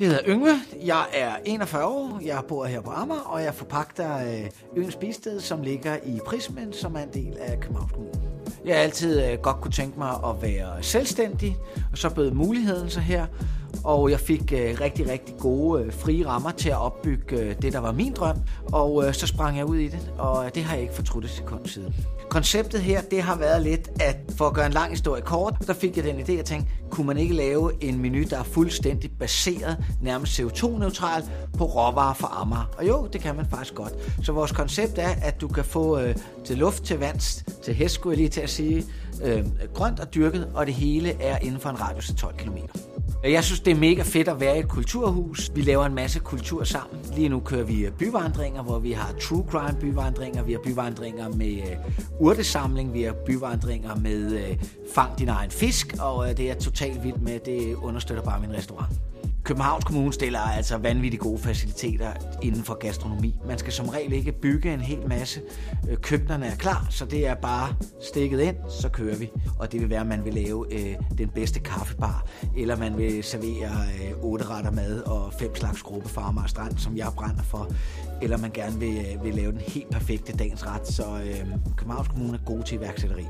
Jeg hedder Yngve, jeg er 41 år, jeg bor her på Amager, og jeg forpagter øh, Øens bisted, som ligger i Prismen, som er en del af Københavns Kommune. Jeg har altid øh, godt kunne tænke mig at være selvstændig, og så bød muligheden så her, og jeg fik øh, rigtig, rigtig gode øh, frie rammer til at opbygge øh, det, der var min drøm, og øh, så sprang jeg ud i det, og øh, det har jeg ikke fortrudt et sekund siden. Konceptet her, det har været lidt, at for at gøre en lang historie kort, der fik jeg den idé at tænke, kunne man ikke lave en menu, der er fuldstændig baseret, nærmest CO2-neutral, på råvarer fra Amager? Og jo, det kan man faktisk godt. Så vores koncept er, at du kan få øh, til luft, til vands, til hest, skulle jeg lige til at sige, øh, grønt og dyrket, og det hele er inden for en radius af 12 km. Jeg synes, det er mega fedt at være i et kulturhus. Vi laver en masse kultur sammen. Lige nu kører vi øh, byvandringer, hvor vi har true crime byvandringer. Vi har byvandringer med øh, urtesamling. Vi har byvandringer med øh, fang din egen fisk. Og det er jeg totalt vild med. Det understøtter bare min restaurant. Københavns Kommune stiller altså vanvittigt gode faciliteter inden for gastronomi. Man skal som regel ikke bygge en hel masse. Øh, køkkenerne er klar, så det er bare stikket ind, så kører vi. Og det vil være, at man vil lave øh, den bedste kaffebar, eller man vil servere øh, otte retter mad og fem slags gruppefarmer og strand, som jeg brænder for. Eller man gerne vil, øh, vil lave den helt perfekte dagens ret. Så øh, Københavns Kommune er god til iværksætteri.